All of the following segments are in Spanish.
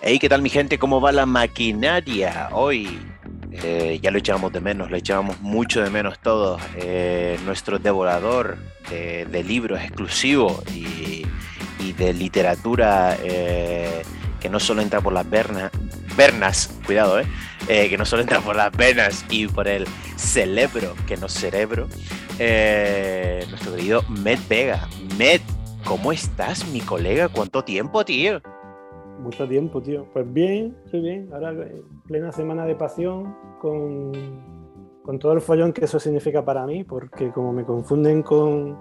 Hey, ¿qué tal mi gente? ¿Cómo va la maquinaria? Hoy eh, ya lo echábamos de menos, lo echábamos mucho de menos todos. Eh, nuestro devorador de, libros exclusivo y, de literatura eh, que no solo entra por las vernas, vernas, cuidado, que no solo entra por las venas y por el cerebro, que no cerebro, nuestro querido Med Vega. Med, ¿cómo estás, mi colega? ¿Cuánto tiempo, tío? Mucho tiempo, tío. Pues bien, estoy bien. Ahora plena semana de pasión con, con, todo el follón que eso significa para mí, porque como me confunden con,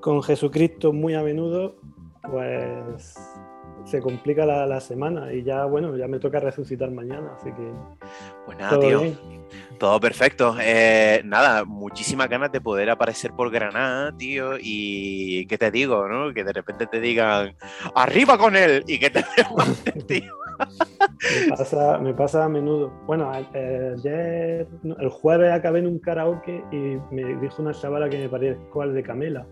con Jesucristo muy a menudo, pues se complica la, semana y ya, bueno, ya me toca resucitar mañana, así que... Pues nada, tío. Todo perfecto. Eh, nada, muchísimas ganas de poder aparecer por Granada, tío. Y qué te digo, ¿no? Que de repente te digan, ¡arriba con él! Y que te tío. me, pasa, a menudo. Bueno, ayer, el jueves acabé en un karaoke y me dijo una chavala que me parezco al de Camela.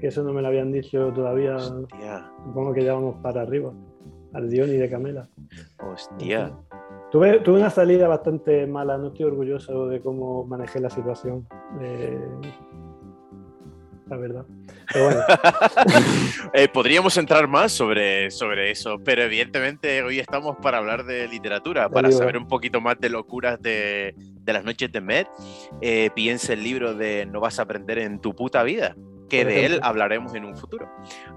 Que eso no me lo habían dicho todavía. Supongo que ya vamos para arriba. Al Dion y de Camela. Hostia. Tuve, tuve, una salida bastante mala, no estoy orgulloso de cómo manejé la situación. Eh, la verdad. Pero bueno. Eh, podríamos entrar más sobre, sobre eso, pero evidentemente hoy estamos para hablar de literatura, para saber un poquito más de locuras de, de las noches de Med. Eh, piensa el libro de No vas a aprender en tu puta vida que de él hablaremos en un futuro.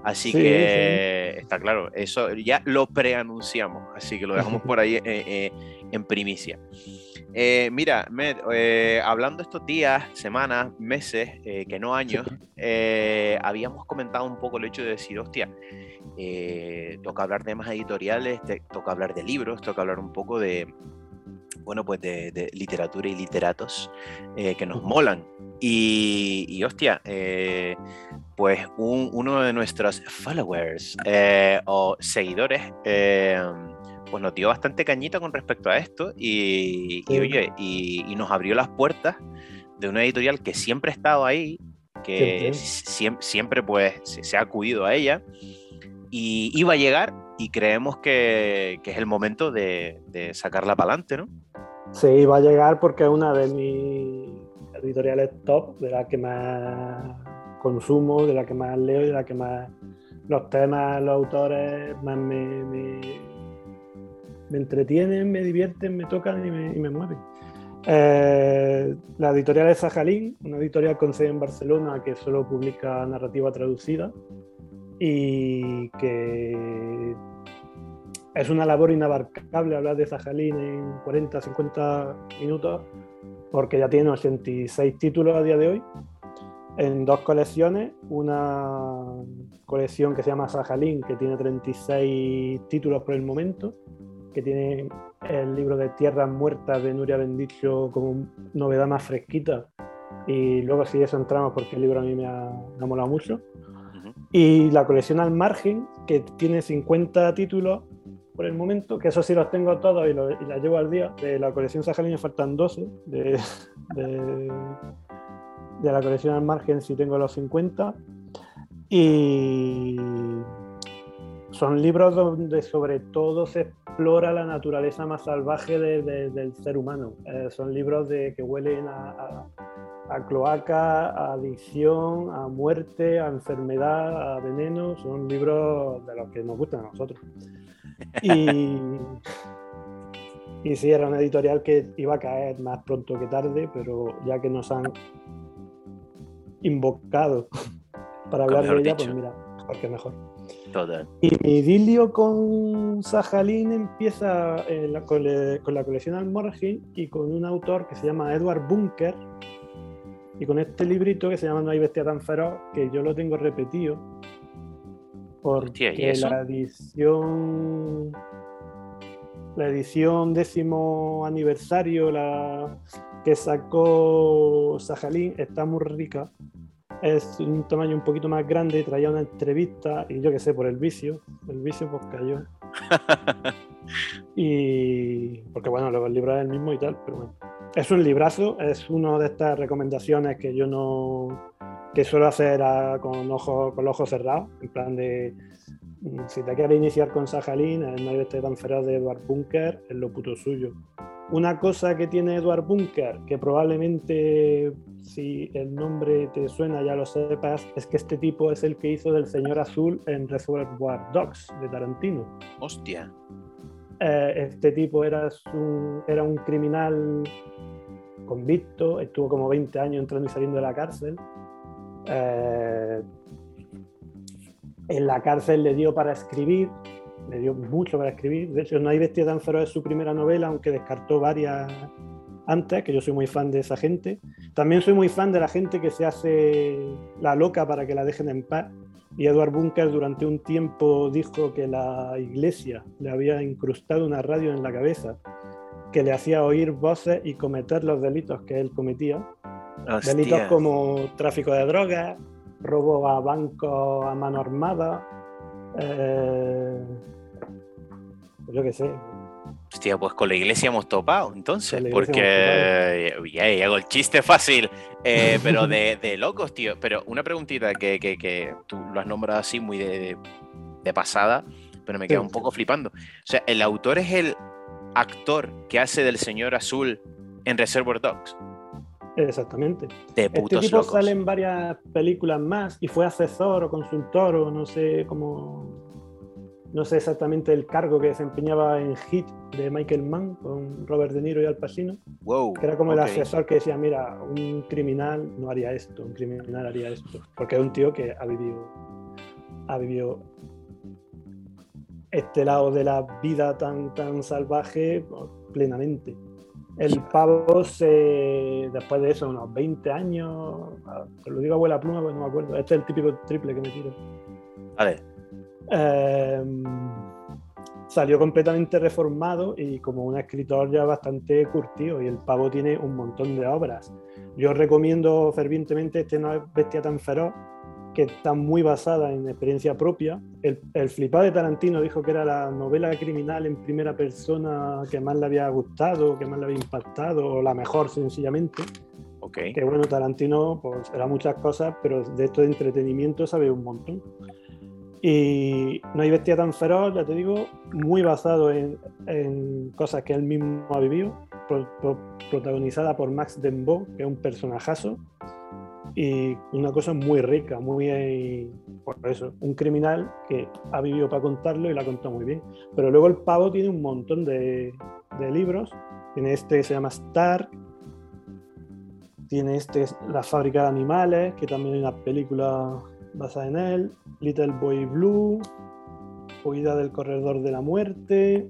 Así que está claro, eso ya lo preanunciamos, así que lo dejamos por ahí eh, eh, en primicia. Eh, mira, Med, hablando estos días, semanas, meses, que no años, habíamos comentado un poco el hecho de decir, hostia, toca hablar de temas editoriales, toca hablar de libros, toca hablar un poco de, bueno, pues de, literatura y literatos que nos molan. Y, hostia, eh, pues uno de nuestros followers eh, o seguidores eh, pues nos dio bastante cañita con respecto a esto y, oye, y, nos abrió las puertas de una editorial que siempre ha estado ahí, que siempre, pues se, ha acudido a ella. Y iba a llegar y creemos que, es el momento de, de sacarla para adelante, ¿no? Sí, va a llegar porque es una de mis editoriales top, de las que más consumo, de las que más leo y de las que más los temas, los autores más me, me, entretienen, me divierten, me tocan y me, me mueven. Eh, la editorial es Sajalín, una editorial con sede en Barcelona que solo publica narrativa traducida y que es una labor inabarcable hablar de Sajalín en 40, 50 minutos porque ya tiene 86 títulos a día de hoy, en dos colecciones, una colección que se llama Sajalín, que tiene 36 títulos por el momento, que tiene el libro de Tierras Muertas de Nuria Bendicho como novedad más fresquita, y luego si eso entramos porque el libro a mí me ha, me ha molado mucho, y la colección Al Margen, que tiene 50 títulos el momento, que eso sí los tengo todos y, la llevo al día. De la colección Sajalín faltan 12. De, de, la colección al margen sí tengo los 50. Y son libros donde sobre todo se explora la naturaleza más salvaje del ser humano. Eh, son libros de, que huelen a, a, cloaca, a adicción, a muerte, a enfermedad, a veneno. Son libros de los que nos gustan a nosotros. Y, y sí, era una editorial que iba a caer más pronto que tarde, pero ya que nos han invocado para hablar de ella, pues mira, mejor que mejor. Y mi idilio con Sajalín empieza con, la colección Almorgin y con un autor que se llama Edward Bunker. Y con este librito que se llama No hay bestia tan feroz, que yo lo tengo repetido porque la edición la edición décimo aniversario la que sacó Sajalín está muy rica. Es un tamaño un poquito más grande traía una entrevista y yo qué sé por el vicio el vicio pues cayó. Y porque bueno luego el libro es el mismo y tal pero bueno. Es un librazo es una de estas recomendaciones que yo no que suelo hacer con, ojos, con los ojos cerrados, en plan de mm, si te quieres iniciar con Sajalín, el no este tan feroz de Edward Bunker es lo puto suyo. Una cosa que tiene Edward Bunker, que probablemente si el nombre te suena ya lo sepas, es que este tipo es el que hizo del Señor Azul en Reservoir Dogs de Tarantino. Hostia. Eh, este tipo era un, era un criminal convicto, estuvo como 20 años entrando y saliendo de la cárcel. Eh, en la cárcel le dio para escribir, le dio mucho para escribir. De hecho, No hay bestia tan feroz es su primera novela, aunque descartó varias antes, que yo soy muy fan de esa gente. También soy muy fan de la gente que se hace la loca para que la dejen en paz. Y Edward Bunker durante un tiempo dijo que la iglesia le había incrustado una radio en la cabeza que le hacía oír voces y cometer los delitos que él cometía. Delitos como tráfico de drogas, robo a bancos a mano armada, eh, yo qué sé. Hostia, pues con la iglesia hemos topado, entonces, porque ya hago el chiste fácil, eh, pero de, locos, tío. Pero una preguntita que, que, tú lo has nombrado así muy de, pasada, pero me queda un poco flipando. O sea, el autor es el actor que hace del señor azul en Reservoir Dogs. Exactamente. este tipo sale en varias películas más y fue asesor o consultor o no sé cómo. No sé exactamente el cargo que desempeñaba en Hit de Michael Mann con Robert De Niro y Al Pacino. Wow, que era como el asesor que decía: Mira, un criminal no haría esto, un criminal haría esto. Porque es un tío que ha vivido, ha vivido este lado de la vida tan, tan salvaje plenamente. El pavo se, después de eso, unos 20 años, te lo digo abuela pluma, pues no me acuerdo, este es el típico triple que me tiro. Vale. Em, salió completamente reformado y como un escritor ya bastante curtido y el pavo tiene un montón de obras. Yo recomiendo fervientemente este No es bestia tan feroz que está muy basada en experiencia propia. El, el flipado de Tarantino dijo que era la novela criminal en primera persona que más le había gustado, que más le había impactado, o la mejor sencillamente. Okay. Que bueno, Tarantino pues era muchas cosas, pero de esto de entretenimiento sabe un montón. Y No hay bestia tan feroz, ya te digo, muy basado en, en cosas que él mismo ha vivido, protagonizada por Max Dembo, que es un personajazo y una cosa muy rica, muy por eso, un criminal que ha vivido para contarlo y la ha contado muy bien. Pero luego el pavo tiene un montón de, libros. Tiene este que se llama Star, tiene este La fábrica de animales, que también hay una película basada en él, Little Boy Blue, Huida del corredor de la muerte,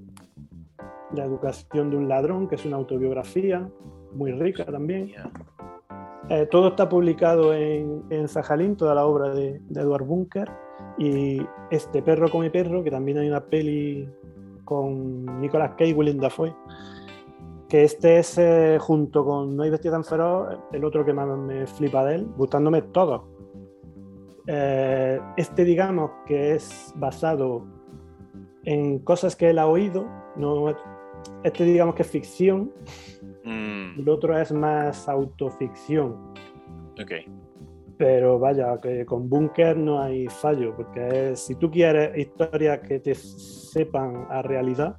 La educación de un ladrón, que es una autobiografía muy rica también. Eh, todo está publicado en, en Sajalín, toda la obra de, Edward Bunker. Y este Perro come perro, que también hay una peli con Nicolas Cage y Willem Dafoe. Que este es, eh, junto con No hay bestia tan feroz, el otro que más me flipa de él, gustándome todo. Eh, este, digamos, que es basado en cosas que él ha oído. No, este, digamos, que es ficción Mm. El otro es más autoficción. Ok. Pero vaya, que con Bunker no hay fallo, porque si tú quieres historias que te sepan a realidad,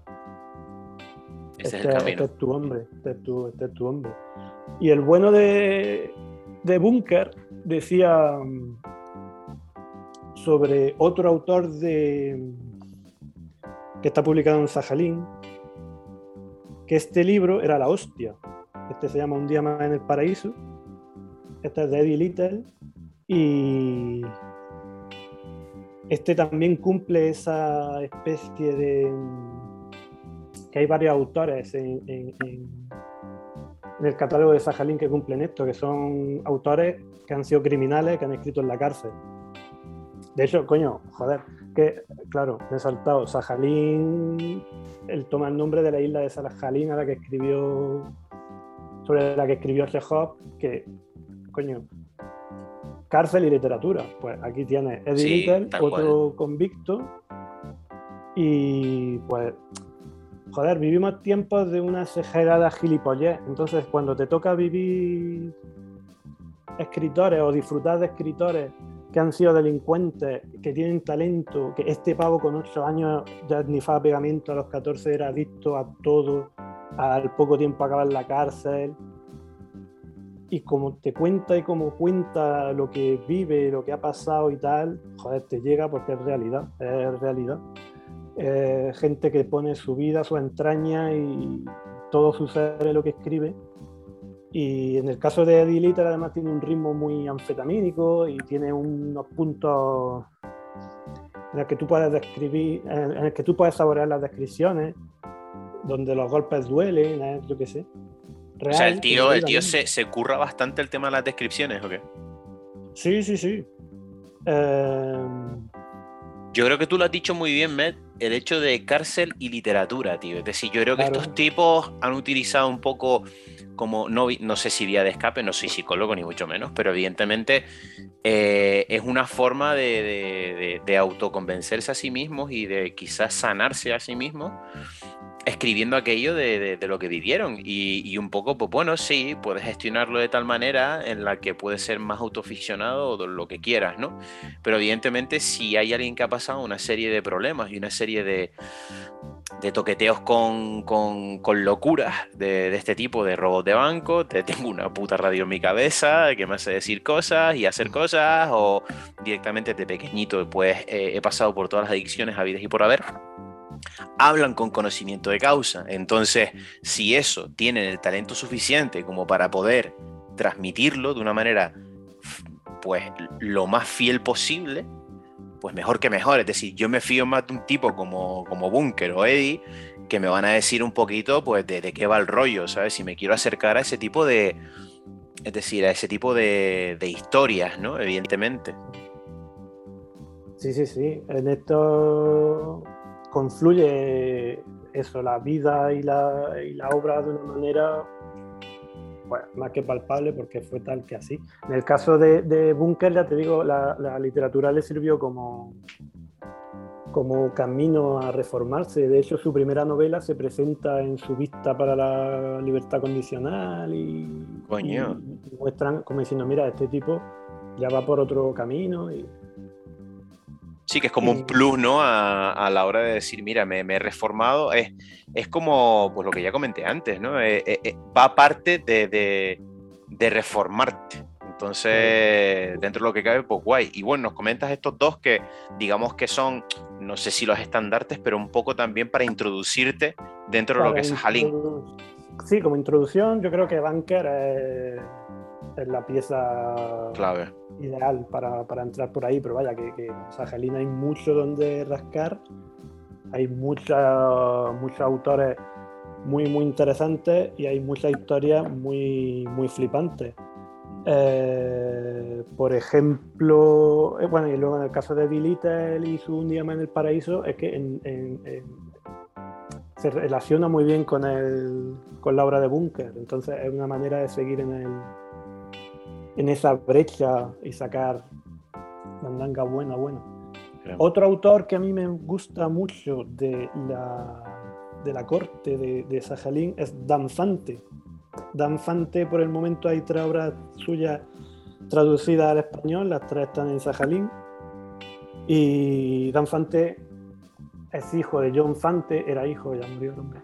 este, este, es tu hombre, este es tu, este tu hombre. Y el bueno de, de Bunker decía mm, sobre otro autor de que está publicado en Sajalín, que este libro era la hostia. Este se llama Un día más en el paraíso. Este es de Eddie Little. Y este también cumple esa especie de... que hay varios autores en, el catálogo de Sajalín que cumplen esto, que son autores que han sido criminales, que han escrito en la cárcel. De hecho, coño, joder, que, claro, me he saltado. Sajalín, él toma el nombre de la isla de Sajalín a la que escribió, sobre la que escribió Chekhov, que, coño, cárcel y literatura. Pues aquí tiene Eddie Little, otro convicto, y pues, joder, vivimos tiempos de una exagerada gilipollez. Entonces, cuando te toca vivir escritores o disfrutar de escritores que han sido delincuentes, que tienen talento, que este pavo con 8 años ya ni fa pegamento, a los 14 era adicto a todo, al poco tiempo acaba en la cárcel. Y como te cuenta y como cuenta lo que vive, lo que ha pasado y tal, joder, te llega porque es realidad, es realidad. gente que pone su vida, su entraña y todo sucede lo que escribe y en el caso de Eddie Litter, además, tiene un ritmo muy anfetamínico y tiene unos puntos en el que tú puedes describir, en el que tú puedes saborear las descripciones, donde los golpes duelen, ¿eh? yo qué sé. o sea, el tío, el tío se, se, curra bastante el tema de las descripciones, ¿o qué? Sí, sí, sí. Eh... Yo creo que tú lo has dicho muy bien, Matt, el hecho de cárcel y literatura, tío. Es decir, yo creo que estos tipos han utilizado un poco como, no, no sé si vía de escape, no soy psicólogo ni mucho menos, pero evidentemente eh, es una forma de, de, autoconvencerse a sí mismos y de quizás sanarse a sí mismos escribiendo aquello de, lo que vivieron y, un poco, pues bueno, sí, puedes gestionarlo de tal manera en la que puede ser más autoficcionado o lo que quieras, ¿no? Pero evidentemente si hay alguien que ha pasado una serie de problemas y una serie de, de toqueteos con, con, con locuras de, este tipo de robot de banco, te tengo una puta radio en mi cabeza que me hace decir cosas y hacer cosas o directamente de pequeñito pues he pasado por todas las adicciones habidas y por haber hablan con conocimiento de causa. Entonces, si eso tienen el talento suficiente como para poder transmitirlo de una manera, pues, lo más fiel posible, pues mejor que mejor. Es decir, yo me fío más de un tipo como, como Bunker o Eddie, que me van a decir un poquito, pues, de, qué va el rollo, ¿sabes? Si me quiero acercar a ese tipo de, es decir, a ese tipo de, de historias, ¿no? Evidentemente. Sí, sí, sí. En esto confluye eso, la vida y la, y la obra de una manera bueno, más que palpable porque fue tal que así. En el caso de, de Bunker, ya te digo, la, la, literatura le sirvió como, como camino a reformarse. De hecho, su primera novela se presenta en su vista para la libertad condicional y, Coño. y muestran como diciendo, mira, este tipo ya va por otro camino. Y, Sí, que es como un plus, ¿no? A, la hora de decir, mira, me, he reformado. Es, es como pues, lo que ya comenté antes, ¿no? Eh, eh, eh, va aparte de, de, de, reformarte. Entonces, dentro de lo que cabe, pues guay. Y bueno, nos comentas estos dos que digamos que son, no sé si los estandartes, pero un poco también para introducirte dentro de lo que es Jalín. Sí, como introducción, yo creo que Banker es es la pieza clave. ideal para, para, entrar por ahí, pero vaya, que, que Sajalina hay mucho donde rascar, hay mucha, muchos autores muy, muy interesantes y hay muchas historias muy, muy flipantes. Eh, por ejemplo, eh, bueno, y luego en el caso de Billy y su Un día en el paraíso, es que en, en, se relaciona muy bien con, el, con la obra de Bunker, entonces es una manera de seguir en el, en esa brecha y sacar mandanga buena, buena. Otro autor que a mí me gusta mucho de la, de la corte de, de Sajalín es Danfante. Danfante, por el momento, hay tres obras suyas traducidas al español, las tres están en Sajalín. Y Danfante es hijo de John Fante, era hijo, ya murió el hombre.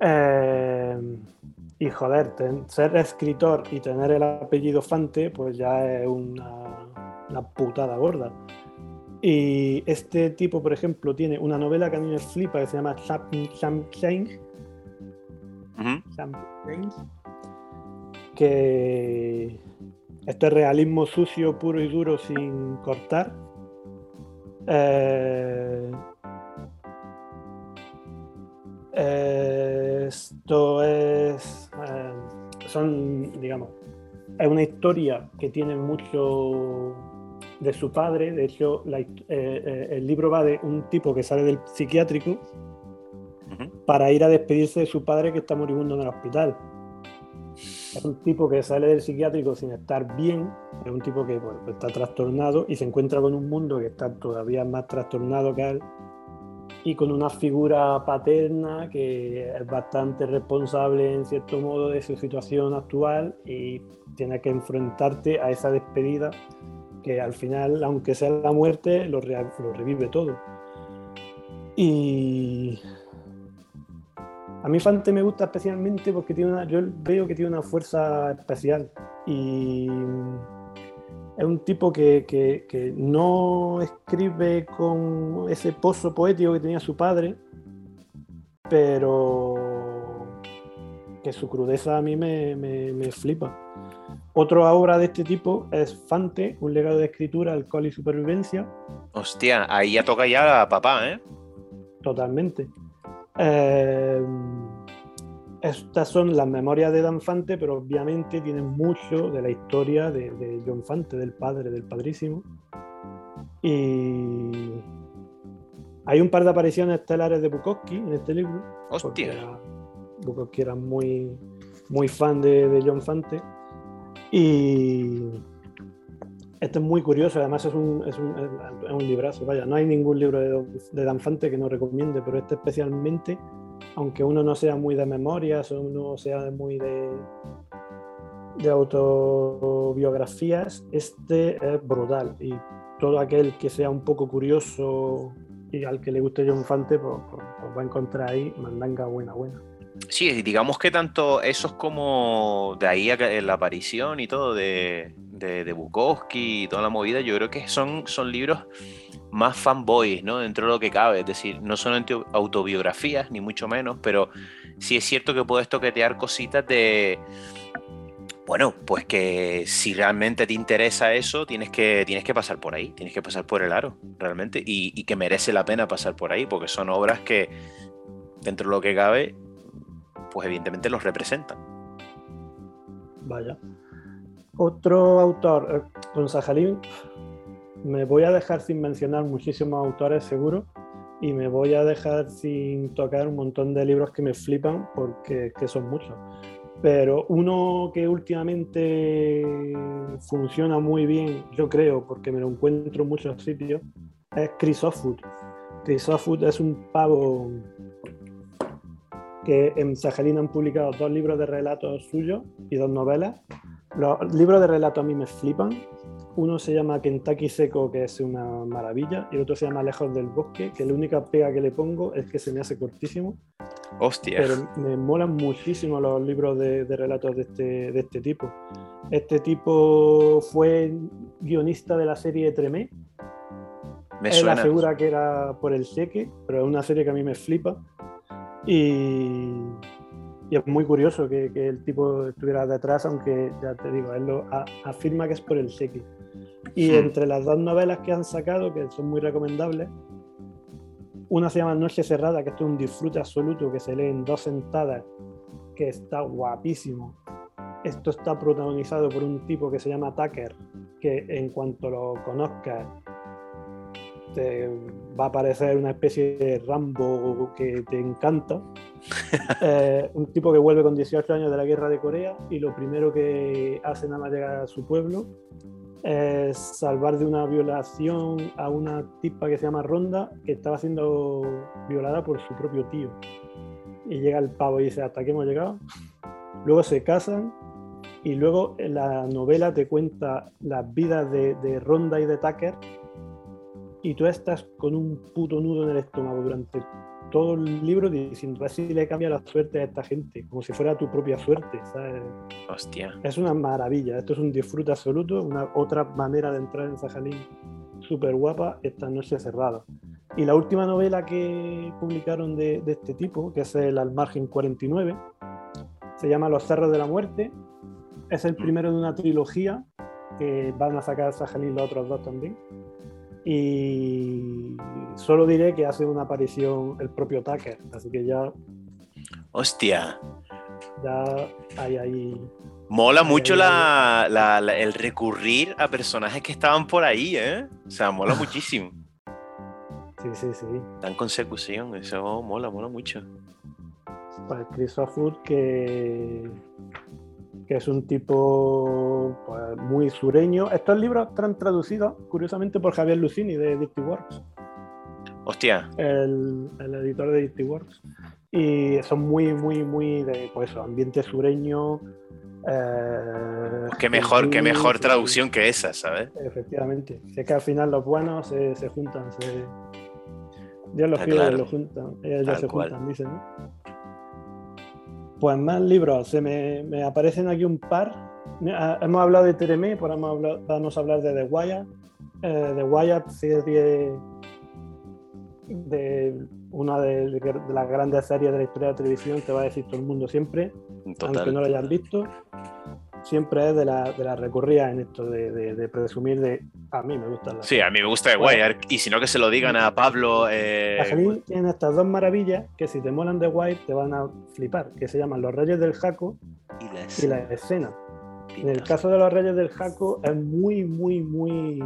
Eh, y joder, ser escritor y tener el apellido Fante, pues ya es una, una, putada gorda. Y este tipo, por ejemplo, tiene una novela que a mí me flipa que se llama Champagne. Que esto es realismo sucio, puro y duro, sin cortar. Eh, esto es. Eh, son, digamos. Es una historia que tiene mucho de su padre. De hecho, eh, eh, el libro va de un tipo que sale del psiquiátrico para ir a despedirse de su padre que está moribundo en el hospital. Es un tipo que sale del psiquiátrico sin estar bien, es un tipo que está trastornado y se encuentra con un mundo que está todavía más trastornado que él y con una figura paterna que es bastante responsable en cierto modo de su situación actual y tiene que enfrentarte a esa despedida que al final, aunque sea la muerte, lo, lo revive todo. Y a mí Fante me gusta especialmente porque tiene una, yo veo que tiene una fuerza especial y es un tipo que, que, no escribe con ese pozo poético que tenía su padre, pero que su crudeza a mí me, me, me flipa. Otra obra de este tipo es Fante, un legado de escritura, alcohol y supervivencia. Hostia, ahí ya toca ya a papá, ¿eh? Totalmente. Eh, estas son las memorias de Dan Fante, pero obviamente tienen mucho de la historia de, John Fante, del padre, del padrísimo. Y hay un par de apariciones estelares de Bukowski en este libro. Hostia. Bukowski era muy, muy fan de, John Fante. Y este es muy curioso, además es un, es un, es un librazo. Vaya, no hay ningún libro de, de Dan Fante que no recomiende, pero este especialmente aunque uno no sea muy de memorias uno sea muy de, autobiografías, este es brutal. Y todo aquel que sea un poco curioso y al que le guste John Fante, pues, pues, pues va a encontrar ahí mandanga buena, buena. Sí, digamos que tanto esos como de ahí la aparición y todo de, de, Bukowski y toda la movida, yo creo que son, son libros más fanboys, ¿no? Dentro de lo que cabe, es decir, no son autobiografías, ni mucho menos, pero sí es cierto que puedes toquetear cositas de, bueno, pues que si realmente te interesa eso, tienes que, tienes que pasar por ahí, tienes que pasar por el aro, realmente, y, y que merece la pena pasar por ahí, porque son obras que, dentro de lo que cabe, pues evidentemente los representan. Vaya. Otro autor, con eh, Sajalín, me voy a dejar sin mencionar muchísimos autores seguro y me voy a dejar sin tocar un montón de libros que me flipan porque que son muchos. Pero uno que últimamente funciona muy bien, yo creo, porque me lo encuentro en muchos sitios, es Chris Offwood. Chris Offwood es un pavo que en Sajalín han publicado dos libros de relatos suyos y dos novelas. Los libros de relatos a mí me flipan, uno se llama Kentucky Seco, que es una maravilla, y el otro se llama Lejos del Bosque, que la única pega que le pongo es que se me hace cortísimo. Hostia. Pero me molan muchísimo los libros de, relatos de este, de este tipo. Este tipo fue guionista de la serie Tremé. Me Él asegura que era por el seque, pero es una serie que a mí me flipa. Y y es muy curioso que, que, el tipo estuviera detrás, aunque ya te digo, él lo afirma que es por el sequi. Y entre las dos novelas que han sacado, que son muy recomendables, una se llama Noche Cerrada, que esto es un disfrute absoluto, que se lee en dos sentadas, que está guapísimo. Esto está protagonizado por un tipo que se llama Tucker, que en cuanto lo conozcas te va a parecer una especie de Rambo que te encanta. Eh, un tipo que vuelve con 18 años de la guerra de Corea y lo primero que hace nada más llegar a su pueblo es salvar de una violación a una tipa que se llama Ronda que estaba siendo violada por su propio tío. Y llega el pavo y dice, hasta aquí hemos llegado. Luego se casan y luego la novela te cuenta las vidas de, de Ronda y de Tucker y tú estás con un puto nudo en el estómago durante todo el libro diciendo así le cambia la suerte a esta gente, como si fuera tu propia suerte. ¿sabes? Hostia. Es una maravilla, esto es un disfrute absoluto, una otra manera de entrar en Sajalín súper guapa, esta noche cerrada. Y la última novela que publicaron de, de, este tipo, que es el Al Margen 49, se llama Los Cerros de la Muerte. Es el mm. primero de una trilogía que van a sacar Sajalín los otros dos también y solo diré que hace una aparición el propio Tucker, así que ya. Hostia. Ya hay ahí. Mola mucho el recurrir a personajes que estaban por ahí, ¿eh? O sea, mola muchísimo. Sí, sí, sí. Dan consecución, eso mola, mola mucho. Pues Chris que que es un tipo pues, muy sureño. Estos libros están traducidos, curiosamente, por Javier Lucini de Dirty Works. Hostia. El, editor de Dirty Works. Y son muy, muy, muy de pues, ambiente sureño. Eh, qué mejor, qué mejor traducción que esa, ¿sabes? Efectivamente. es que al final los buenos se, se juntan, se... Dios los pide, los juntan, ellos se juntan, dicen. Pues más libros, se me, me, aparecen aquí un par. Hemos hablado de Teremé, pues vamos a hablar de The Wire. Eh, The Wire, serie de una de, las grandes series de la historia de la televisión, te va a decir todo el mundo siempre, aunque no lo hayan visto, siempre es de las de la recurridas en esto de, presumir de a mí me gusta la Sí, a mí me gusta The Wire, y si no que se lo digan a Pablo. Eh... La tiene estas dos maravillas que si te molan The Wire te van a flipar, que se llaman Los Reyes del Jaco y la escena. En el caso de Los Reyes del Jaco es muy, muy, muy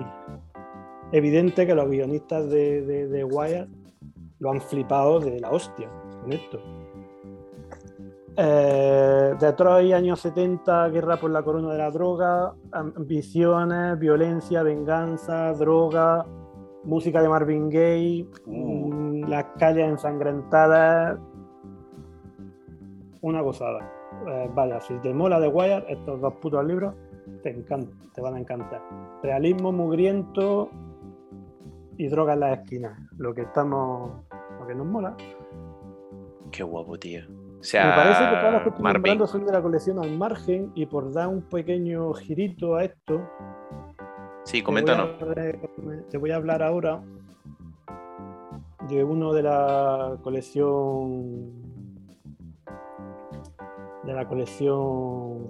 evidente que los guionistas de, de, Wire lo han flipado de la hostia con esto. Eh, Detroit, años 70, guerra por la corona de la droga, ambiciones, violencia, venganza, droga, música de Marvin Gaye, mm, las calles ensangrentadas. Una gozada. Eh, vaya, si te mola de Wire, estos dos putos libros te, encantan, te van a encantar. Realismo mugriento, y droga en las esquinas. Lo que estamos. Lo que nos mola. Qué guapo, tío. O sea, Me parece que todas las que estoy nombrando son de la colección al margen y por dar un pequeño girito a esto. Sí, coméntanos. Te voy a hablar ahora de uno de la colección. De la colección.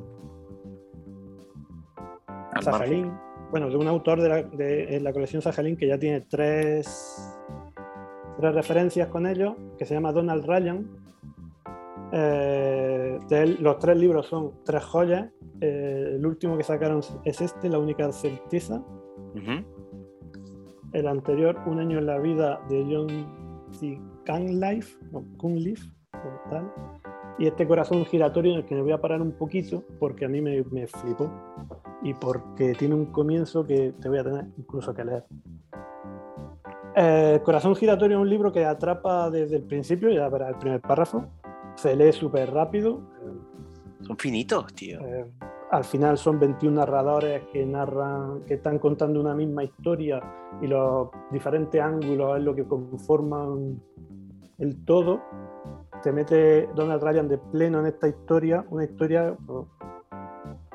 Sajalín bueno, de un autor de la, de, la colección Sajalín que ya tiene tres, tres referencias con ellos, que se llama Donald Ryan. Eh, los tres libros son tres joyas. Eh, el último que sacaron es este, La única certeza. El anterior, Un año en la vida de John C. Cunliffe, o Cunliffe, tal. Y este corazón giratorio en el que me voy a parar un poquito porque a mí me, me flipó y porque tiene un comienzo que te voy a tener incluso que leer. Eh, Corazón Giratorio es un libro que atrapa desde el principio, ya para el primer párrafo. Se lee súper rápido. Son finitos, tío. Eh, al final son 21 narradores que narran, que están contando una misma historia y los diferentes ángulos es lo que conforman el todo. Te mete Donald Ryan de pleno en esta historia, una historia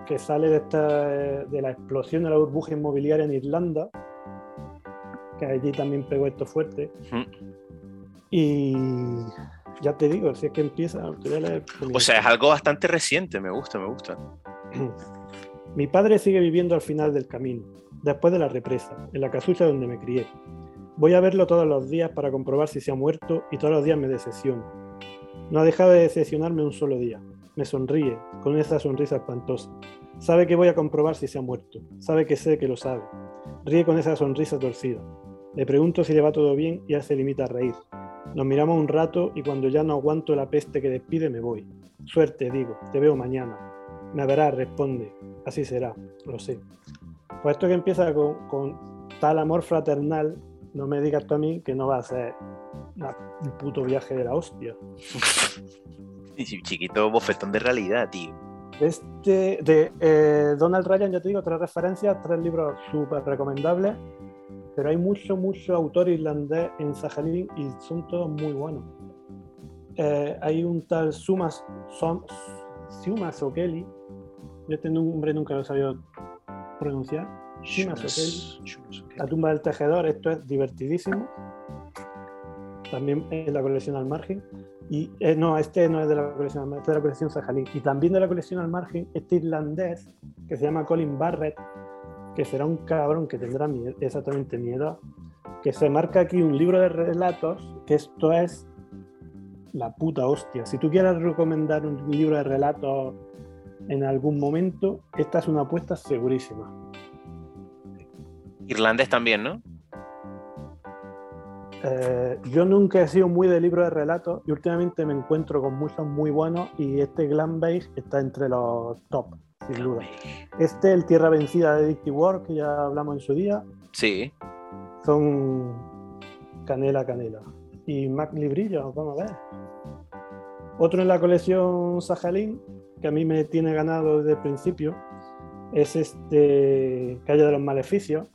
que sale de, esta, de la explosión de la burbuja inmobiliaria en Irlanda, que allí también pegó esto fuerte. Y ya te digo, si es que empieza. o sea, es algo bastante reciente, me gusta, me gusta. Mi padre sigue viviendo al final del camino, después de la represa, en la casucha donde me crié. Voy a verlo todos los días para comprobar si se ha muerto y todos los días me decepciona. No ha dejado de decepcionarme un solo día. Me sonríe, con esa sonrisa espantosa. Sabe que voy a comprobar si se ha muerto. Sabe que sé que lo sabe. Ríe con esa sonrisa torcida. Le pregunto si le va todo bien y él se limita a reír. Nos miramos un rato y cuando ya no aguanto la peste que despide me voy. Suerte, digo, te veo mañana. Me verás, responde. Así será, lo sé. Pues esto que empieza con, tal amor fraternal, no me digas tú a mí que no va a ser un puto viaje de la hostia. Chiquito bofetón de realidad, tío. Este, de eh, Donald Ryan, ya te digo, tres referencias, tres libros súper recomendables, pero hay mucho, mucho autor irlandés en Sajalín y son todos muy buenos. Eh, hay un tal Sumas, Sumas O'Kelly, yo este nombre nunca lo he sabido pronunciar. Sumas O'Kelly. La tumba del tejedor, esto es divertidísimo. También en la colección al margen. Y eh, no, este no es de la colección, este es de la colección Sajalín. Y también de la colección al margen, este irlandés que se llama Colin Barrett, que será un cabrón que tendrá exactamente miedo, que se marca aquí un libro de relatos, que esto es la puta hostia. Si tú quieres recomendar un libro de relatos en algún momento, esta es una apuesta segurísima. Irlandés también, ¿no? Eh, yo nunca he sido muy de libros de relatos y últimamente me encuentro con muchos muy buenos y este Glanbase está entre los top, sin duda. Este, el Tierra Vencida de Dicty War, que ya hablamos en su día. Sí. Son canela, canela. Y Mac Librillo, vamos a ver. Otro en la colección Sajalín, que a mí me tiene ganado desde el principio es este Calle de los Maleficios.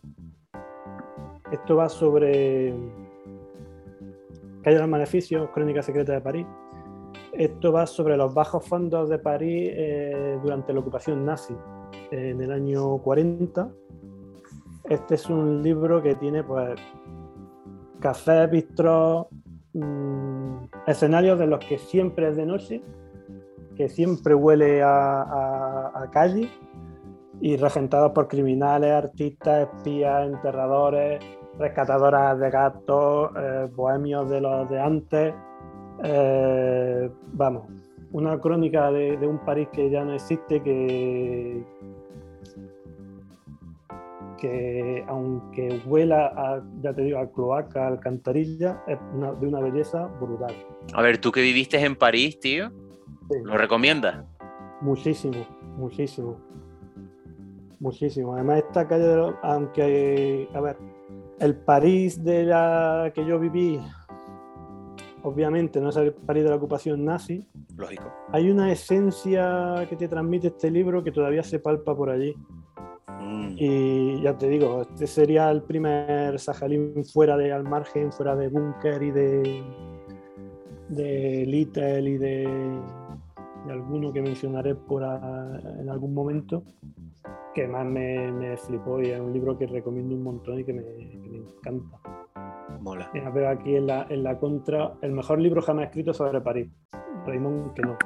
Esto va sobre Calle de los Maleficios, Crónica Secreta de París. Esto va sobre los bajos fondos de París eh, durante la ocupación nazi en el año 40. Este es un libro que tiene pues cafés, bistros, mm, escenarios de los que siempre es de noche, que siempre huele a, calle y regentados por criminales, artistas, espías, enterradores, rescatadoras de gatos, eh, bohemios de los de antes. Eh, vamos, una crónica de, un París que ya no existe, que, que aunque huela a, ya te digo, a cloaca, a alcantarilla, es de una belleza brutal. A ver, tú que viviste en París, tío, ¿lo recomiendas? Muchísimo, muchísimo. Muchísimo. Además, esta calle, aunque, a ver, el París de la que yo viví obviamente no es el París de la ocupación nazi. Lógico. Hay una esencia que te transmite este libro que todavía se palpa por allí. Mm. Y ya te digo, este sería el primer Sajalín fuera de al margen, fuera de Bunker y de, de Little y de, alguno que mencionaré por en algún momento, que más me, flipó y es un libro que recomiendo un montón y me, que me encanta. Mola. Veo aquí en la, en la contra, el mejor libro jamás escrito sobre París. Raymond, que no.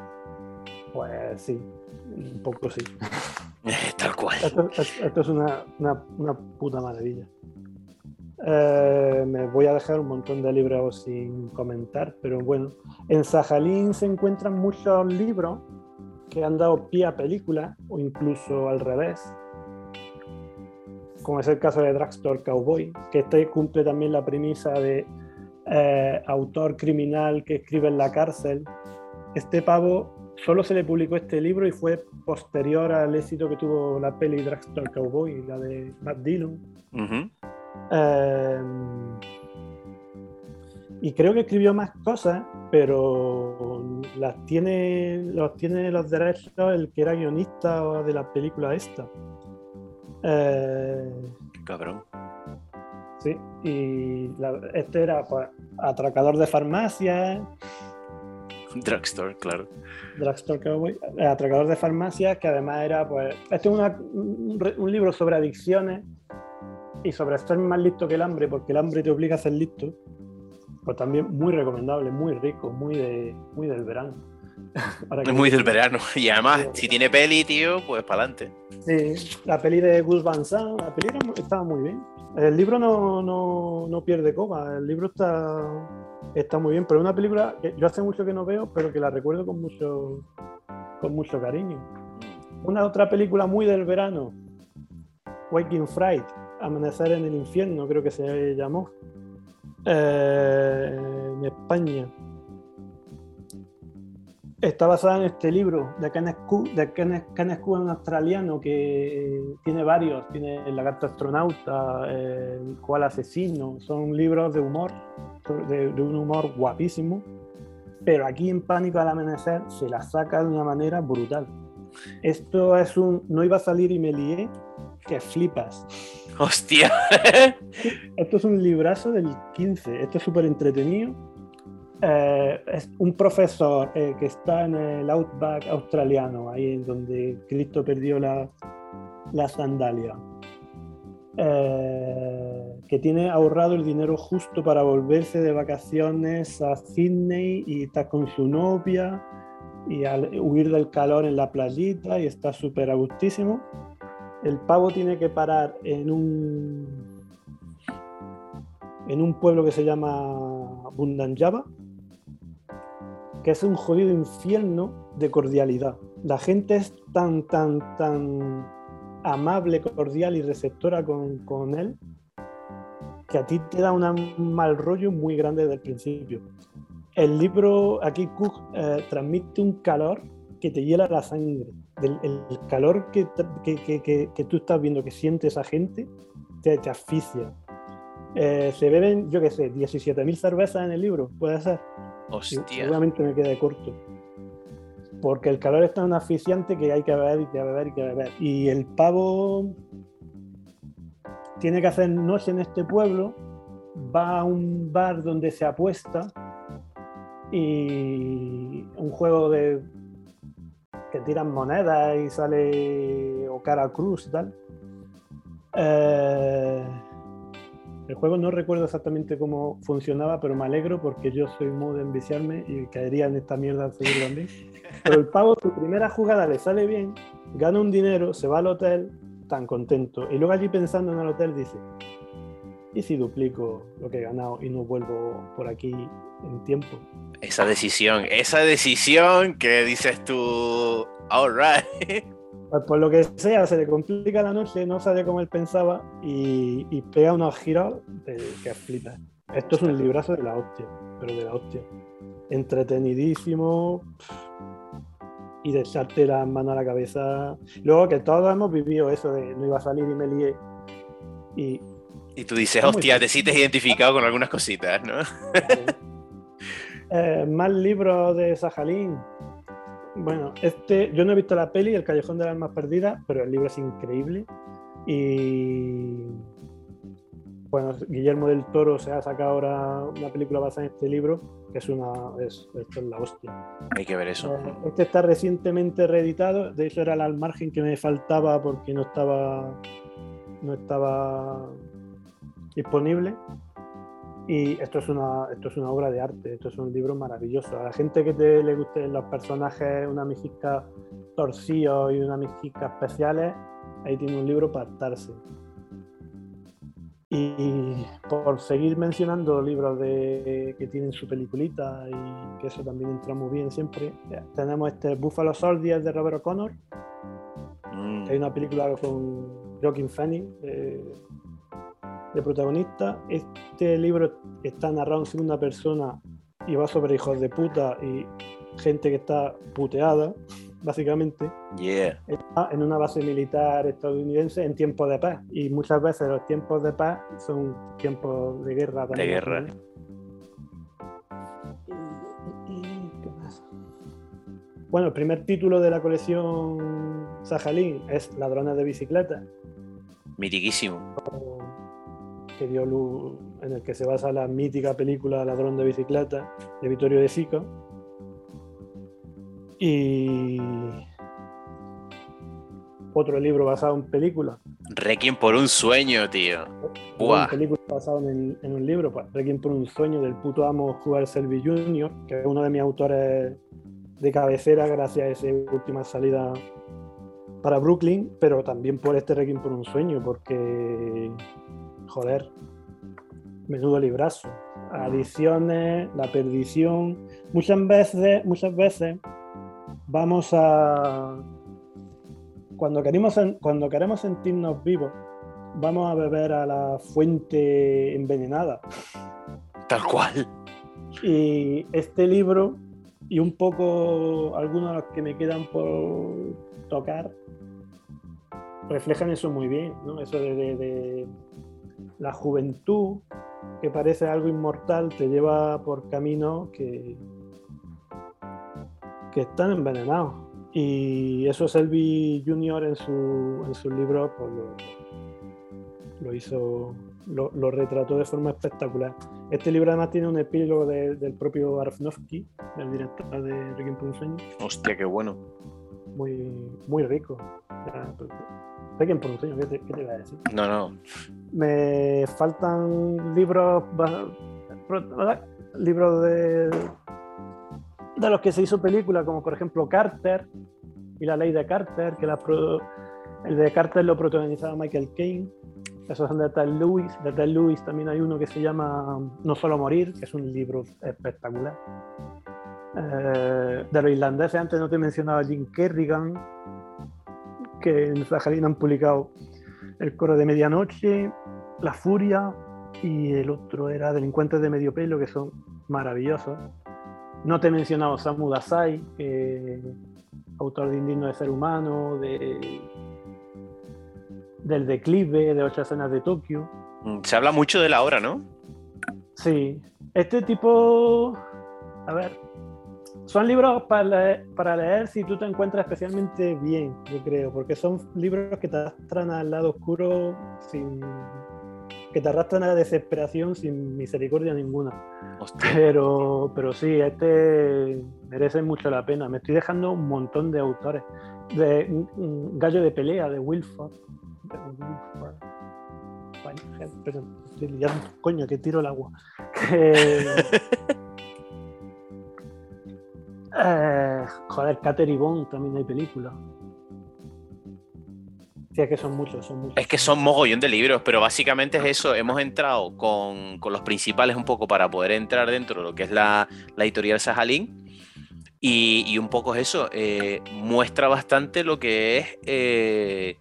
Pues sí, un poco sí. Tal cual. Esto, es una, una, puta maravilla. Eh, me voy a dejar un montón de libros sin comentar, pero bueno, en Sajalín se encuentran muchos libros que han dado pie a películas o incluso al revés como es el caso de Drugstore Cowboy, que este cumple también la premisa de eh, autor criminal que escribe en la cárcel. Este pavo solo se le publicó este libro y fue posterior al éxito que tuvo la peli Drugstore Cowboy, la de Matt Dillon. Eh, y creo que escribió más cosas, pero las tiene, los tiene los derechos el que era guionista de la película esta. Eh, Cabrón. Sí, y este era pues, atracador de farmacias. Drugstore, claro. Drugstore Cowboy. Eh, atracador de farmacias, que además era, pues. Este es un, libro sobre adicciones y sobre ser más listo que el hambre, porque el hambre te obliga a ser listo. Pues también muy recomendable, muy rico, muy, de, muy del verano. es muy del verano. Y además, si tiene peli, tío, pues para adelante. Sí, la peli de Gus Van Sant, la peli estaba muy bien. El libro no, no, no, pierde coba, el libro está, está muy bien, pero es una película que yo hace mucho que no veo, pero que la recuerdo con mucho, con mucho cariño. Una otra película muy del verano, Waking Fright, Amanecer en el Infierno, creo que se llamó, eh, en España Está basada en este libro de Kenneth de un australiano que tiene varios, tiene El lagarto astronauta, El cual asesino, son libros de humor, de, un humor guapísimo, pero aquí en Pánico al Amanecer se la saca de una manera brutal. Esto es un, no iba a salir y me lié, que flipas. Hostia. Esto es un librazo del 15, esto es súper entretenido eh, es un profesor eh, que está en el outback australiano, ahí en donde Cristo perdió la, la sandalia, eh, que tiene ahorrado el dinero justo para volverse de vacaciones a Sydney y está con su novia y al huir del calor en la playita y está súper agustísimo. El pavo tiene que parar en un en un pueblo que se llama Bundanjava que es un jodido infierno de cordialidad. La gente es tan, tan, tan amable, cordial y receptora con, él que a ti te da un mal rollo muy grande desde el principio. El libro, aquí Cook eh, transmite un calor que te hiela la sangre. el, calor que, que, tú estás viendo, que siente esa gente, te, te asfixia. Eh, se beben, yo qué sé, 17.000 cervezas en el libro, puede ser. Hostia. Seguramente me quede corto. porque el calor es tan asfixiante que hay que beber y que beber y que beber. Y el pavo tiene que hacer noche en este pueblo, va a un bar donde se apuesta y un juego de que tiran monedas y sale o cara cruz y tal. Eh, el juego no recuerdo exactamente cómo funcionaba, pero me alegro porque yo soy muy de enviciarme y caería en esta mierda seguro también. Pero el pavo, su primera jugada le sale bien, gana un dinero, se va al hotel, tan contento. Y luego allí pensando en el hotel dice, ¿y si duplico lo que he ganado y no vuelvo por aquí en tiempo? Esa decisión, esa decisión que dices tú, alright. Pues por lo que sea, se le complica la noche, no sale como él pensaba y, pega unos giros que flipa. Esto es un librazo de la hostia, pero de la hostia. Entretenidísimo y de echarte las manos a la cabeza. Luego que todos hemos vivido eso de no iba a salir y me lié. Y, y tú dices, hostia, te sientes identificado con algunas cositas, ¿no? Eh, más libros de Sajalín. Bueno, este, yo no he visto la peli, El Callejón de las Almas Perdidas, pero el libro es increíble. Y bueno, Guillermo del Toro se ha sacado ahora una película basada en este libro, que es una es, esto es la hostia. Hay que ver eso. Eh, este está recientemente reeditado, de hecho era el al margen que me faltaba porque no estaba no estaba disponible. Y esto es, una, esto es una obra de arte, esto es un libro maravilloso. A la gente que te, le gusten los personajes, una mexica torcidos y una mexica especiales, ahí tiene un libro para estarse. Y por seguir mencionando libros de, que tienen su peliculita y que eso también entra muy bien siempre, tenemos este Buffalo Soldier de Robert O'Connor. Mm. Hay una película con Joaquin Phoenix de protagonista. Este libro está narrado en segunda persona y va sobre hijos de puta y gente que está puteada, básicamente. Está en una base militar estadounidense en tiempos de paz. Y muchas veces los tiempos de paz son tiempos de guerra De guerra. Bueno, el primer título de la colección Sajalín es Ladrones de bicicleta. Mitiquísimo que dio luz, en el que se basa la mítica película Ladrón de bicicleta de Vittorio de Sica. Y otro libro basado en película. Requiem por un sueño, tío. Una película basada en, un libro, pues, Requiem por un sueño del puto amo Jugar Selby Jr., que es uno de mis autores de cabecera gracias a esa última salida para Brooklyn, pero también por este Requiem por un sueño, porque joder, menudo librazo. Adiciones, la perdición. Muchas veces, muchas veces vamos a. Cuando queremos, cuando queremos sentirnos vivos, vamos a beber a la fuente envenenada. Tal cual. Y este libro, y un poco algunos de los que me quedan por tocar, reflejan eso muy bien, ¿no? Eso de la juventud, que parece algo inmortal, te lleva por caminos que, que están envenenados. Y eso Selby Junior en su, en su libro pues lo, hizo, lo, retrató de forma espectacular. Este libro además tiene un epílogo del propio Arfnowski, el director de Requiem por un sueño. Hostia, qué bueno. Muy, muy rico. Requiem por un sueño, ¿qué te, qué te iba a decir? No, no. Me faltan libros, libros de, de los que se hizo película, como por ejemplo Carter y la ley de Carter, que la el de Carter lo protagonizaba Michael Caine. Esos son de Ted Lewis. De Ted Lewis también hay uno que se llama No solo morir, que es un libro espectacular. Eh, de los irlandeses, antes no te mencionaba Jim Kerrigan, que en Sajalín han publicado El coro de medianoche, La furia y el otro era Delincuentes de medio pelo, que son maravillosos. No te he mencionado Samu Dasai, autor de Indigno de Ser Humano, de, del declive, de Ocho escenas de Tokio. Mm, se habla mucho de la obra, ¿no? Sí. Este tipo, a ver, son libros para leer, para leer si tú te encuentras especialmente bien, yo creo, porque son libros que te arrastran al lado oscuro sin que te arrastran a la desesperación sin misericordia ninguna. Pero, pero sí, este merece mucho la pena. Me estoy dejando un montón de autores. De Gallo de Pelea, de Wilford. coño, que tiro el agua. Eh, joder, Catherine Bond también hay películas. Sí, es que son muchos, son muchos. Es que son mogollón de libros, pero básicamente es eso. Hemos entrado con, los principales un poco para poder entrar dentro de lo que es la, editorial Sajalín. Y, un poco es eso, eh, muestra bastante lo que es eh,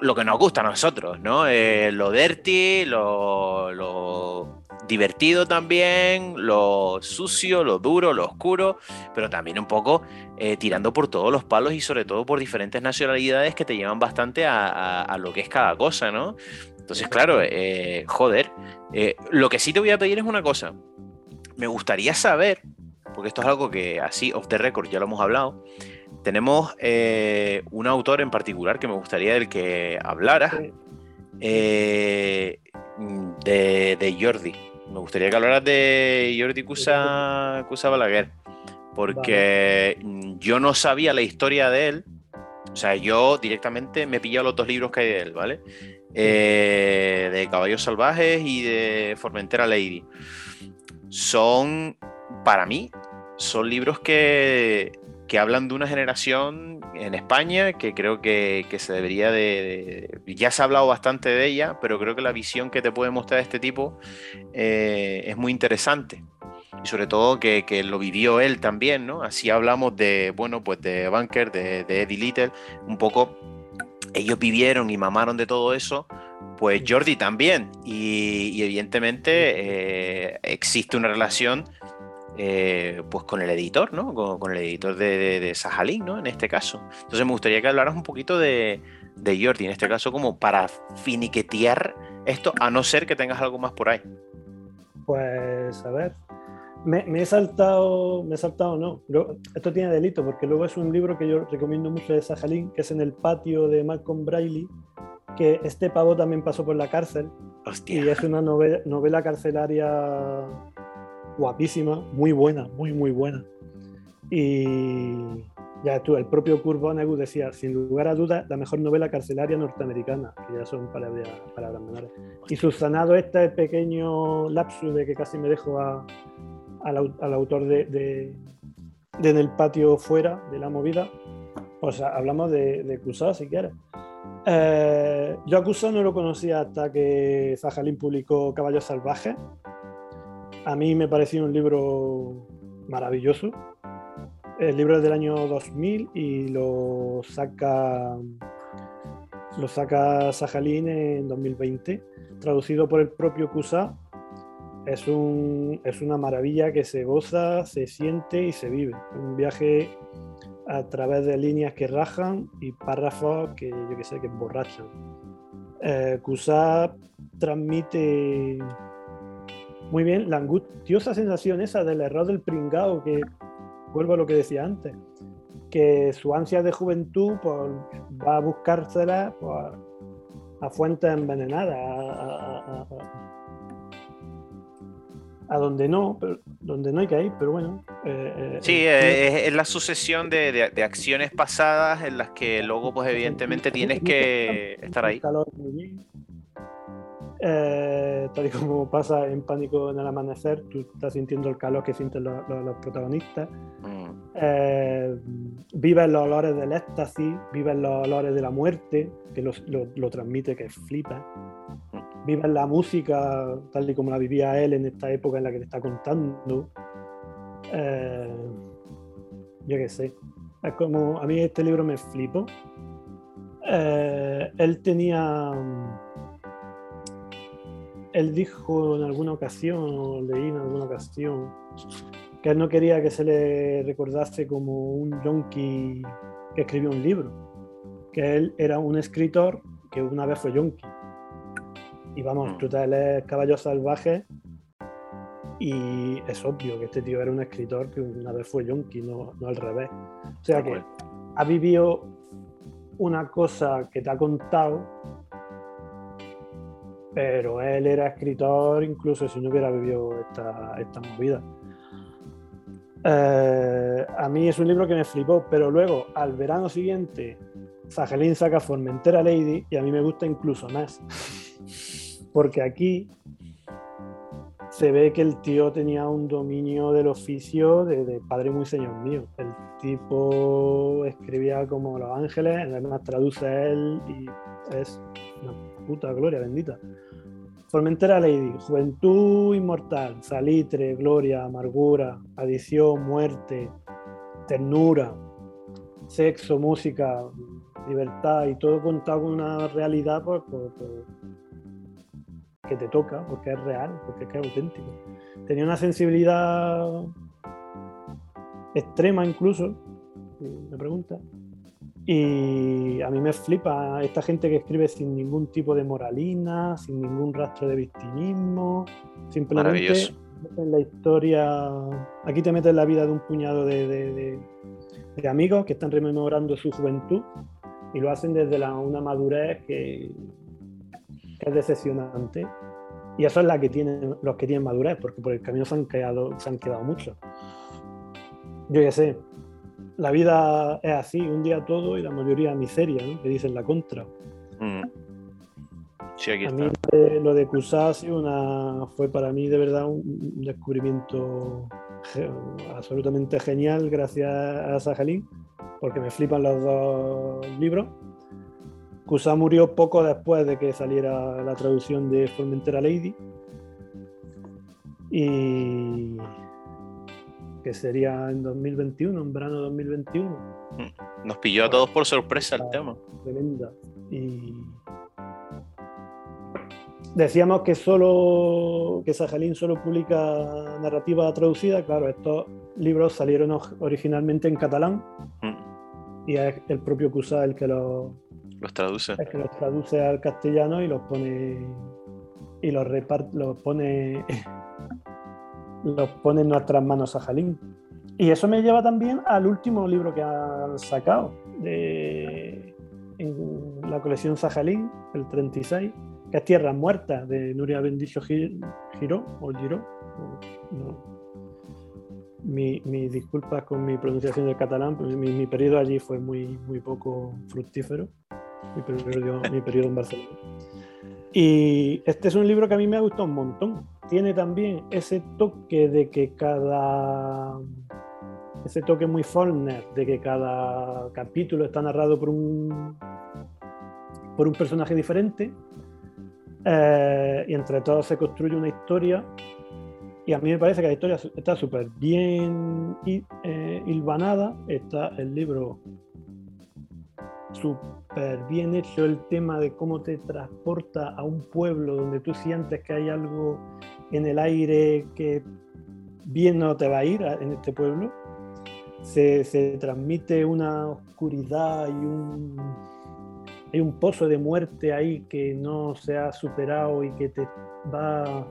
lo que nos gusta a nosotros, ¿no? lo dirty, lo, lo divertido también, lo sucio, lo duro, lo oscuro, pero también un poco eh, tirando por todos los palos y sobre todo por diferentes nacionalidades que te llevan bastante a, lo que es cada cosa, ¿no? Entonces, claro, eh, joder, eh, lo que sí te voy a pedir es una cosa. Me gustaría saber, porque esto es algo que así, off the record, ya lo hemos hablado, tenemos un autor en particular que me gustaría del que hablara, de, de Jordi me gustaría que hablaras de Jordi Cusa, Balaguer, porque yo no sabía la historia de él. O sea, yo directamente me he pillado los dos libros que hay de él, ¿vale? Eh, de Caballos Salvajes y de Formentera Lady. Son, para mí, son libros que, que hablan de una generación en España que creo que, se debería de, Ya se ha hablado bastante de ella, pero creo que la visión que te puede mostrar este tipo eh, es muy interesante. Y sobre todo que, lo vivió él también, ¿no? Así hablamos de, bueno, pues de Bunker, de, Eddie Little, un poco ellos vivieron y mamaron de todo eso, pues Jordi también. Y, evidentemente eh, existe una relación eh, pues con el editor, ¿no? Con, el editor de, de, Sajalín, ¿no? En este caso. Entonces me gustaría que hablaras un poquito de, de Jordi, en este caso, como para finiquetear esto, a no ser que tengas algo más por ahí. Pues a ver, me, he saltado, me he saltado, no. esto tiene delito, porque luego es un libro que yo recomiendo mucho de Sajalín, que es en el patio de Malcolm Braille, que este pavo también pasó por la cárcel. Hostia. Y es una novela, novela carcelaria guapísima, muy buena, muy, muy buena. Y ya tú, el propio Kurt decía, sin lugar a dudas, la mejor novela carcelaria norteamericana, que ya son palabras, palabras menores. Y subsanado este pequeño lapsus de que casi me dejo al, autor de, de, En el patio fuera de la movida, pues hablamos de, de si quieres. Eh, yo a Cusá no lo conocía hasta que Zajalín publicó Caballos Salvajes, a mí me pareció un libro maravilloso. El libro es del año 2000 y lo saca lo saca Sajalín en 2020, traducido por el propio Cusa. Es, un, es una maravilla que se goza, se siente y se vive. Un viaje a través de líneas que rajan y párrafos que yo que sé, que emborrachan. Eh, transmite muy bien la angustiosa sensación esa del error del pringao, que vuelvo a lo que decía antes, que su ansia de juventud pues, va a buscársela pues, a fuentes envenenadas, a, donde no, donde no hay que ir, pero bueno. Eh, eh, sí, eh, es, la sucesión de, acciones pasadas en las que luego, pues evidentemente tienes que estar ahí. Eh, tal y como pasa en Pánico en el Amanecer, tú estás sintiendo el calor que sienten los, protagonistas. Mm. Eh, vives los olores del éxtasis, vives los olores de la muerte, que lo, transmite, que flipa. Mm. Vives la música tal y como la vivía él en esta época en la que te está contando. Eh, yo qué sé. Es como, a mí este libro me flipo. él tenía él dijo en alguna ocasión, o leí en alguna ocasión, que él no quería que se le recordase como un yonki que escribió un libro, que él era un escritor que una vez fue yonki. Y vamos, tú te lees Caballos Salvajes y es obvio que este tío era un escritor que una vez fue yonki, no, no al revés. O sea que ha vivido una cosa que te ha contado, pero él era escritor incluso si no hubiera vivido esta, esta movida. Eh, a mí es un libro que me flipó, pero luego al verano siguiente Zagelín saca Formentera Lady y a mí me gusta incluso más. Porque aquí se ve que el tío tenía un dominio del oficio de, padre muy señor mío. El tipo escribía como Los Ángeles, además traduce él y es una puta gloria bendita. Formentera Lady, Juventud Inmortal, Salitre, Gloria, Amargura, Adición, Muerte, Ternura, Sexo, Música, Libertad y todo contado con una realidad pues, que te toca, porque es real, porque es, auténtico. Tenía una sensibilidad extrema incluso, me pregunta, y a mí me flipa esta gente que escribe sin ningún tipo de moralina, sin ningún rastro de victimismo, simplemente en la historia. Aquí te metes en la vida de un puñado de, amigos que están rememorando su juventud y lo hacen desde la, una madurez que, es decepcionante. Y eso es la que tienen los que tienen madurez, porque por el camino se han quedado, se han quedado muchos. Yo ya sé, la vida es así, un día todo y la mayoría miseria, ¿no? que dicen la contra. Mm. Sí, aquí a mí eh, lo de Kusasi una, fue para mí de verdad un, descubrimiento absolutamente genial gracias a Sajalín, porque me flipan los dos libros. Kusa murió poco después de que saliera la traducción de Formentera Lady. Y que sería en 2021, en verano de 2021. Nos pilló a todos por sorpresa el tema. Tremenda. Y decíamos que solo que Sajalín solo publica narrativa traducida. Claro, estos libros salieron originalmente en catalán y es el propio Cusa el que los, los traduce. El que los traduce al castellano y los pone y los reparte, los pone los pone en nuestras manos a Jalín. Y eso me lleva también al último libro que han sacado de, en la colección Sajalín, el 36, que es Tierras Muertas, de Nuria Bendicho Giró, o Giró. Mis mi disculpas con mi pronunciación del catalán, pues mi, periodo allí fue muy, muy poco fructífero, mi periodo, mi periodo en Barcelona. Y este es un libro que a mí me ha gustado un montón, tiene también ese toque de que cada ese toque muy Faulkner de que cada capítulo está narrado por un por un personaje diferente eh, y entre todos se construye una historia. Y a mí me parece que la historia está súper bien eh, hilvanada. Está el libro súper bien hecho el tema de cómo te transporta a un pueblo donde tú sientes que hay algo en el aire que bien no te va a ir en este pueblo. Se, transmite una oscuridad y un, hay un pozo de muerte ahí que no se ha superado y que te va a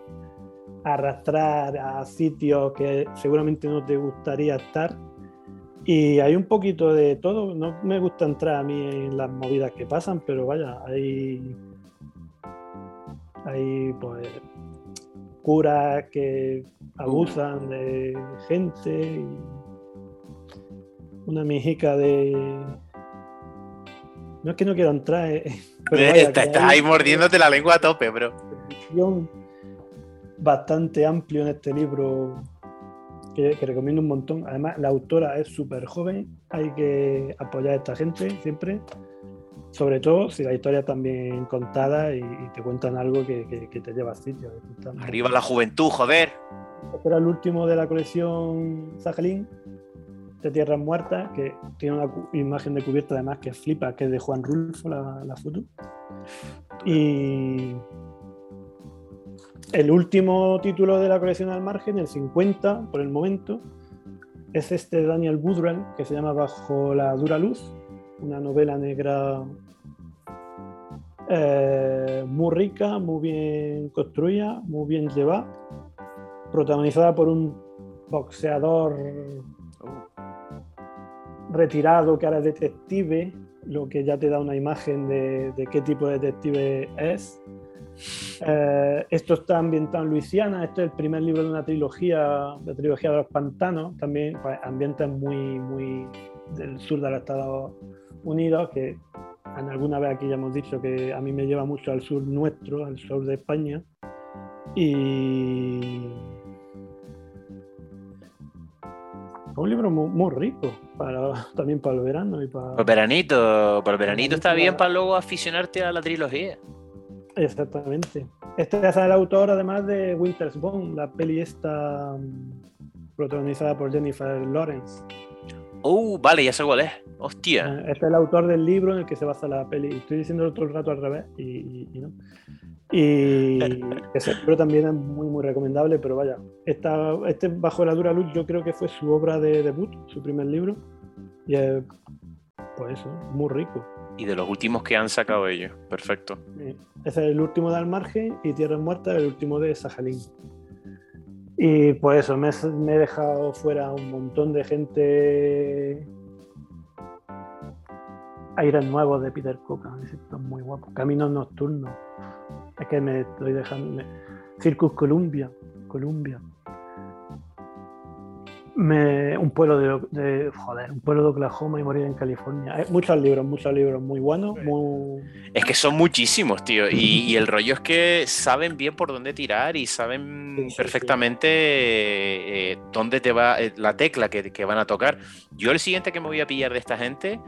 arrastrar a sitios que seguramente no te gustaría estar. Y hay un poquito de todo. No me gusta entrar a mí en las movidas que pasan, pero vaya, hay, hay pues curas que abusan de gente, una mijica de... No es que no quiero entrar, eh, pero estás ahí mordiéndote la lengua a tope, bro. Bastante amplio en este libro que, que recomiendo un montón. Además, la autora es súper joven, hay que apoyar a esta gente siempre sobre todo si la historia está bien contada y, te cuentan algo que, te lleva a sitio. Arriba la juventud, joder. Este era el último de la colección Sajalín, de Tierras Muertas, que tiene una imagen de cubierta además que flipa, que es de Juan Rulfo la, foto. Y el último título de la colección al margen, el 50 por el momento, es este de Daniel Woodrell, que se llama Bajo la dura luz, una novela negra eh, muy rica, muy bien construida, muy bien llevada. protagonizada por un boxeador retirado que ahora es detective, lo que ya te da una imagen de, qué tipo de detective es. Eh, esto está ambientado en Luisiana, este es el primer libro de una trilogía, de trilogía de los pantanos, también pues, ambientes muy, muy del sur de los Estados Unidos, que en alguna vez aquí ya hemos dicho que a mí me lleva mucho al sur nuestro, al sur de España. Y un libro muy, rico para, también para el verano y para... el veranito, para el veranito está bien para luego aficionarte a la trilogía. Exactamente. Este es el autor además de Winter's Bone, la peli esta mm, protagonizada por Jennifer Lawrence. Oh, vale, ya sé cuál es. Hostia. Eh, este es el autor del libro en el que se basa la peli. Estoy diciendo todo el rato al revés y, y no. Y ese libro también es muy, muy recomendable, pero vaya, esta, este Bajo la dura luz yo creo que fue su obra de debut, su primer libro, y es, pues eso, muy rico. Y de los últimos que han sacado ellos, perfecto. Ese es el último de Al Margen y Tierras Muertas, el último de Sajalín. Y pues eso, me, me he dejado fuera un montón de gente aires nuevos de Peter Coca, es muy guapo. Caminos nocturnos. Es que me estoy dejando. Circus Columbia. Columbia. Un pueblo de, joder, un pueblo de Oklahoma y morir en California. Hay muchos libros, muchos libros muy buenos. Es que son muchísimos, tío. Y, el rollo es que saben bien por dónde tirar y saben perfectamente eh, dónde te va eh, la tecla que, que, van a tocar. Yo el siguiente que me voy a pillar de esta gente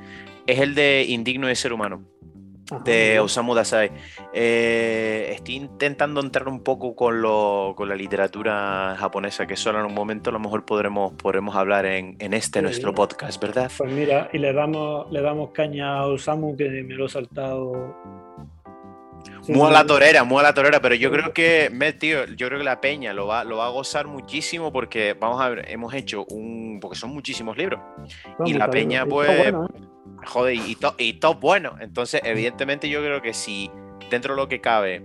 es el de Indigno de Ser Humano de Osamu Dazai. Eh, estoy intentando entrar un poco con, lo, con la literatura japonesa, que solo en un momento a lo mejor podremos, podremos hablar en, en este nuestro podcast, ¿verdad? Pues mira, y le damos, le damos caña a Osamu, que me lo he saltado. Muy a la torera, muy a la torera, pero yo creo que, tío, yo creo que la peña lo va, lo va a gozar muchísimo porque, vamos a ver, hemos hecho un, porque son muchísimos libros. y la peña, pues, ¿eh? joder, y, y top bueno. Entonces, evidentemente, yo creo que si dentro de lo que cabe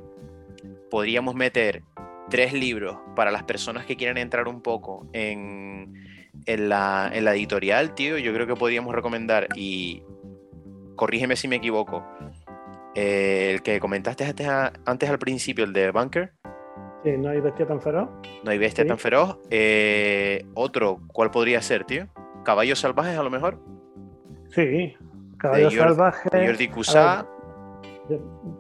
podríamos meter tres libros para las personas que quieran entrar un poco en, la, editorial, tío, yo creo que podríamos recomendar, y corrígeme si me equivoco, eh, el que comentaste antes, al principio, el de Bunker. Sí, no hay bestia tan feroz. No hay bestia tan feroz. Eh, otro, ¿cuál podría ser, tío? ¿Caballos salvajes a lo mejor? Sí, Caballo Salvaje. Jordi Cusa.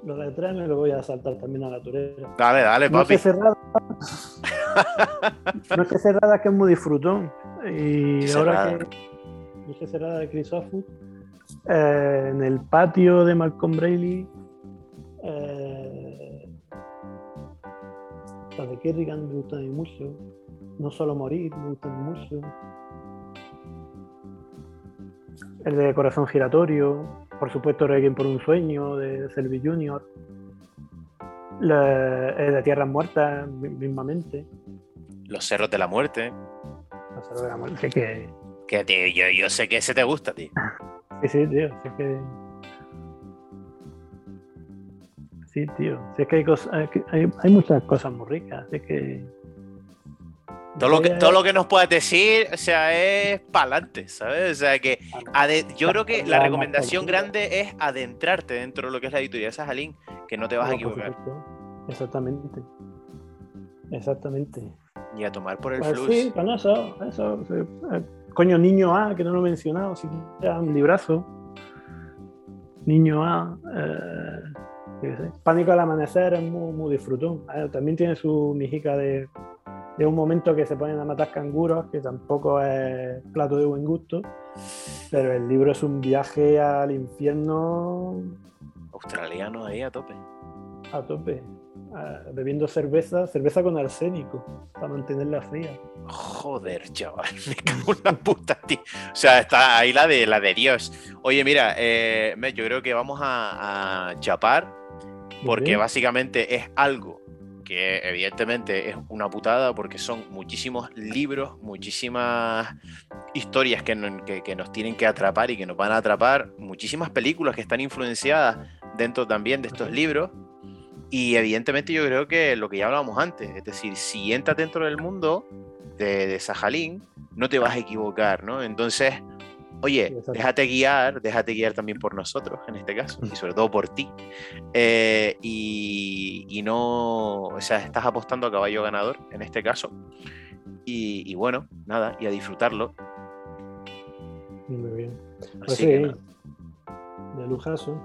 Lo de tres me lo voy a saltar también a la turera. Dale, dale, papi. No es cerrada. no es que cerrada, que es muy disfrutón. Y ahora que. No cerrada de Chris eh, en el patio de Malcolm Braley. Eh, las de Kerrigan me gustan mucho. No solo morir, me gustan mucho el de Corazón Giratorio, por supuesto Requiem por un sueño de Selby Junior, el de Tierras Muertas mismamente. Los Cerros de la Muerte. Los Cerros de la Muerte, que... Que tío, yo, yo sé que ese te gusta, tío. sí, sí, tío, sí que... Sí, tío, es que hay, cosas, hay, hay muchas cosas muy ricas, es que... Todo lo, que, todo lo que nos puedas decir, o sea, es para adelante, ¿sabes? O sea, que yo creo que la recomendación grande es adentrarte dentro de lo que es la editorial de Sajalín, que no te vas a equivocar. Exactamente. Exactamente. Y a tomar por el pues flux. Sí, con eso, eso. Eh, coño, Niño A, que no lo he mencionado, si un librazo. Niño A. Eh, Pánico al amanecer es muy, muy disfrutón. Eh, también tiene su mijica de de un momento que se ponen a matar canguros, que tampoco es plato de buen gusto, pero el libro es un viaje al infierno. Australiano ahí a tope. A tope. Bebiendo cerveza, cerveza con arsénico, para mantenerla fría. Joder, chaval, me cago en la puta, tío. O sea, está ahí la de la de Dios. Oye, mira, eh, yo creo que vamos a, a chapar, porque básicamente es algo que evidentemente es una putada porque son muchísimos libros, muchísimas historias que, nos tienen que atrapar y que nos van a atrapar, muchísimas películas que están influenciadas dentro también de estos libros. Y evidentemente yo creo que lo que ya hablábamos antes, es decir, si entras dentro del mundo de, de Sajalín, no te vas a equivocar, ¿no? Entonces, oye, déjate guiar, déjate guiar también por nosotros en este caso, y sobre todo por ti. Eh, y, no, o sea, estás apostando a caballo ganador en este caso. Y, bueno, nada, y a disfrutarlo. Muy bien. Pues sí, de lujazo.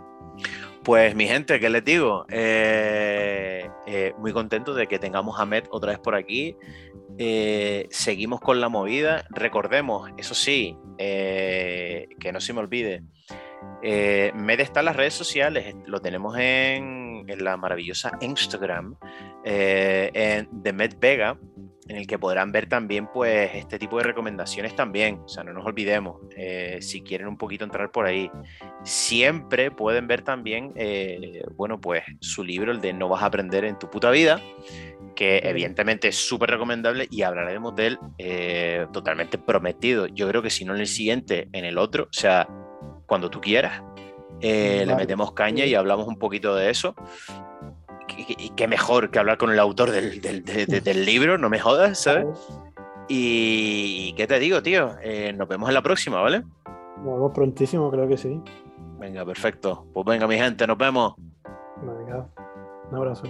Pues mi gente, ¿qué les digo? Eh, eh, muy contento de que tengamos a Met otra vez por aquí. Eh, seguimos con la movida. Recordemos, eso sí, que no se me olvide. Med está en las redes sociales, lo tenemos en, la maravillosa Instagram, en The Med Vega, en el que podrán ver también pues este tipo de recomendaciones también. O sea, no nos olvidemos, eh, si quieren un poquito entrar por ahí, siempre pueden ver también, eh, bueno, pues su libro, el de No vas a aprender en tu puta vida, que evidentemente es súper recomendable y hablaremos de él eh, totalmente prometido. Yo creo que si no en el siguiente, en el otro, o sea, cuando tú quieras. Le metemos caña y hablamos un poquito de eso y qué mejor que hablar con el autor del, del, libro, no me jodas, ¿sabes? Y, qué te digo, tío, eh, nos vemos en la próxima, ¿vale? Nos vemos prontísimo, creo que sí. Venga, perfecto. Pues venga, mi gente, nos vemos. Venga, un abrazo.